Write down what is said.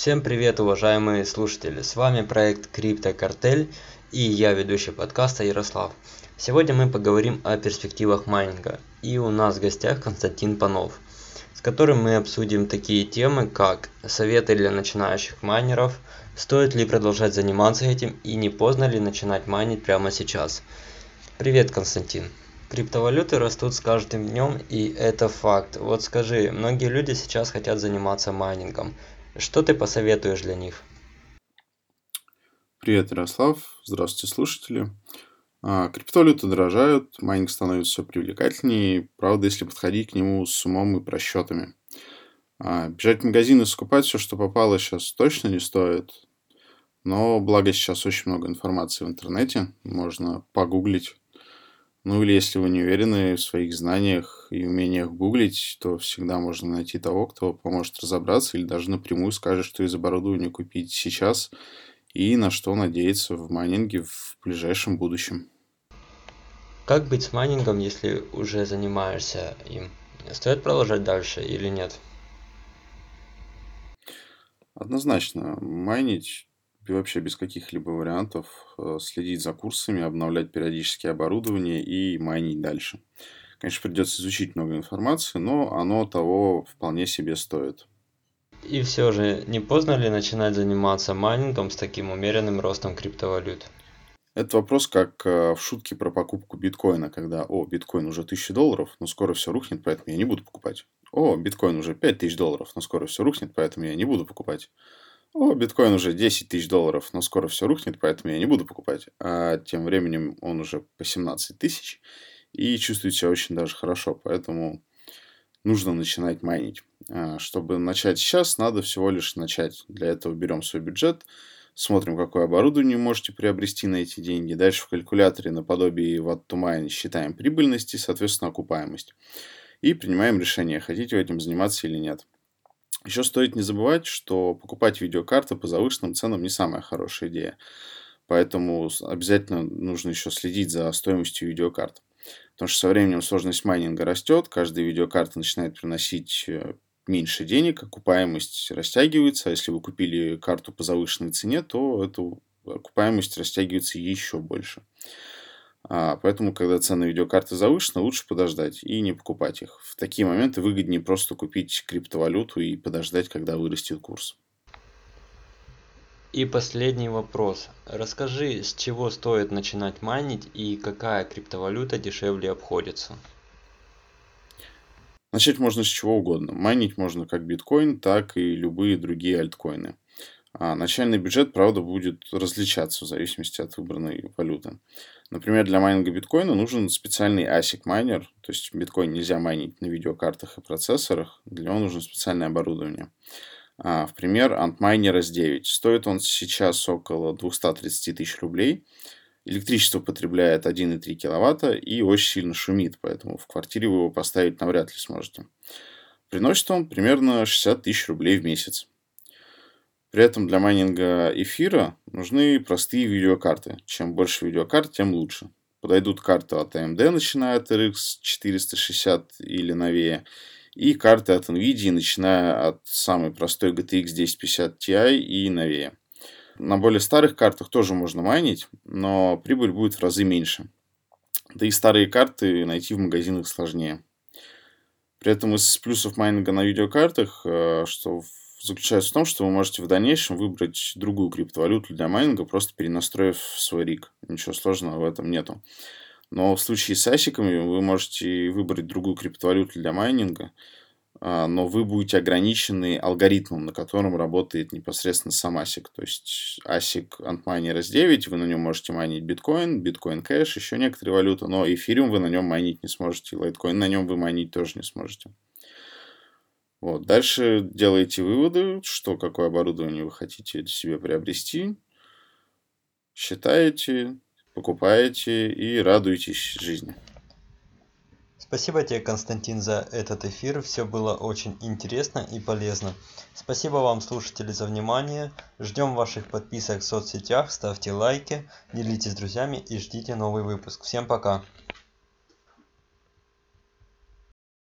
Всем привет, уважаемые слушатели! С вами проект Криптокартель и я ведущий подкаста Ярослав. Сегодня мы поговорим о перспективах майнинга. И у нас в гостях Константин Панов, с которым мы обсудим такие темы, как советы для начинающих майнеров, стоит ли продолжать заниматься этим и не поздно ли начинать майнить прямо сейчас. Привет, Константин! Криптовалюты растут с каждым днем, и это факт. Вот скажи, многие люди сейчас хотят заниматься майнингом. Что ты посоветуешь для них? Привет, Ярослав. Здравствуйте, слушатели. А, криптовалюты дорожают, майнинг становится все привлекательнее, правда, если подходить к нему с умом и просчетами. А, бежать в магазин и скупать все, что попало, сейчас точно не стоит. Но благо сейчас очень много информации в интернете, можно погуглить ну или если вы не уверены в своих знаниях и умениях гуглить, то всегда можно найти того, кто поможет разобраться или даже напрямую скажет, что из оборудования купить сейчас и на что надеяться в майнинге в ближайшем будущем. Как быть с майнингом, если уже занимаешься им? Стоит продолжать дальше или нет? Однозначно, майнить и вообще без каких-либо вариантов э, следить за курсами, обновлять периодически оборудование и майнить дальше. Конечно, придется изучить много информации, но оно того вполне себе стоит. И все же, не поздно ли начинать заниматься майнингом с таким умеренным ростом криптовалют? Это вопрос как э, в шутке про покупку биткоина, когда, о, биткоин уже 1000 долларов, но скоро все рухнет, поэтому я не буду покупать. О, биткоин уже 5000 долларов, но скоро все рухнет, поэтому я не буду покупать. О, биткоин уже 10 тысяч долларов, но скоро все рухнет, поэтому я не буду покупать. А тем временем он уже по 17 тысяч и чувствует себя очень даже хорошо, поэтому нужно начинать майнить. А, чтобы начать сейчас, надо всего лишь начать. Для этого берем свой бюджет, смотрим, какое оборудование можете приобрести на эти деньги. Дальше в калькуляторе наподобие Watt to Mine считаем прибыльность и, соответственно, окупаемость. И принимаем решение, хотите вы этим заниматься или нет. Еще стоит не забывать, что покупать видеокарты по завышенным ценам не самая хорошая идея. Поэтому обязательно нужно еще следить за стоимостью видеокарт. Потому что со временем сложность майнинга растет, каждая видеокарта начинает приносить э, меньше денег, окупаемость растягивается. А если вы купили карту по завышенной цене, то эту окупаемость растягивается еще больше. А, поэтому, когда цены видеокарты завышены, лучше подождать и не покупать их. В такие моменты выгоднее просто купить криптовалюту и подождать, когда вырастет курс. И последний вопрос. Расскажи, с чего стоит начинать майнить и какая криптовалюта дешевле обходится? Начать можно с чего угодно. Майнить можно как биткоин, так и любые другие альткоины. А начальный бюджет, правда, будет различаться в зависимости от выбранной валюты. Например, для майнинга биткоина нужен специальный ASIC майнер, то есть биткоин нельзя майнить на видеокартах и процессорах, для него нужно специальное оборудование. А, в пример, Antminer S9. Стоит он сейчас около 230 тысяч рублей. Электричество потребляет 1,3 киловатта и очень сильно шумит, поэтому в квартире вы его поставить навряд ли сможете. Приносит он примерно 60 тысяч рублей в месяц. При этом для майнинга эфира нужны простые видеокарты. Чем больше видеокарт, тем лучше. Подойдут карты от AMD, начиная от RX 460 или новее, и карты от NVIDIA, начиная от самой простой GTX 1050 Ti и новее. На более старых картах тоже можно майнить, но прибыль будет в разы меньше. Да и старые карты найти в магазинах сложнее. При этом из плюсов майнинга на видеокартах, э, что заключается в том, что вы можете в дальнейшем выбрать другую криптовалюту для майнинга, просто перенастроив свой рик. Ничего сложного в этом нету. Но в случае с асиками вы можете выбрать другую криптовалюту для майнинга, а, но вы будете ограничены алгоритмом, на котором работает непосредственно сам ASIC. То есть ASIC Antminer S9, вы на нем можете майнить биткоин, биткоин кэш, еще некоторые валюты, но эфириум вы на нем майнить не сможете, лайткоин на нем вы майнить тоже не сможете. Вот. Дальше делаете выводы, что какое оборудование вы хотите себе приобрести, считаете, покупаете и радуетесь жизни. Спасибо тебе, Константин, за этот эфир. Все было очень интересно и полезно. Спасибо вам, слушатели, за внимание. Ждем ваших подписок в соцсетях, ставьте лайки, делитесь с друзьями и ждите новый выпуск. Всем пока!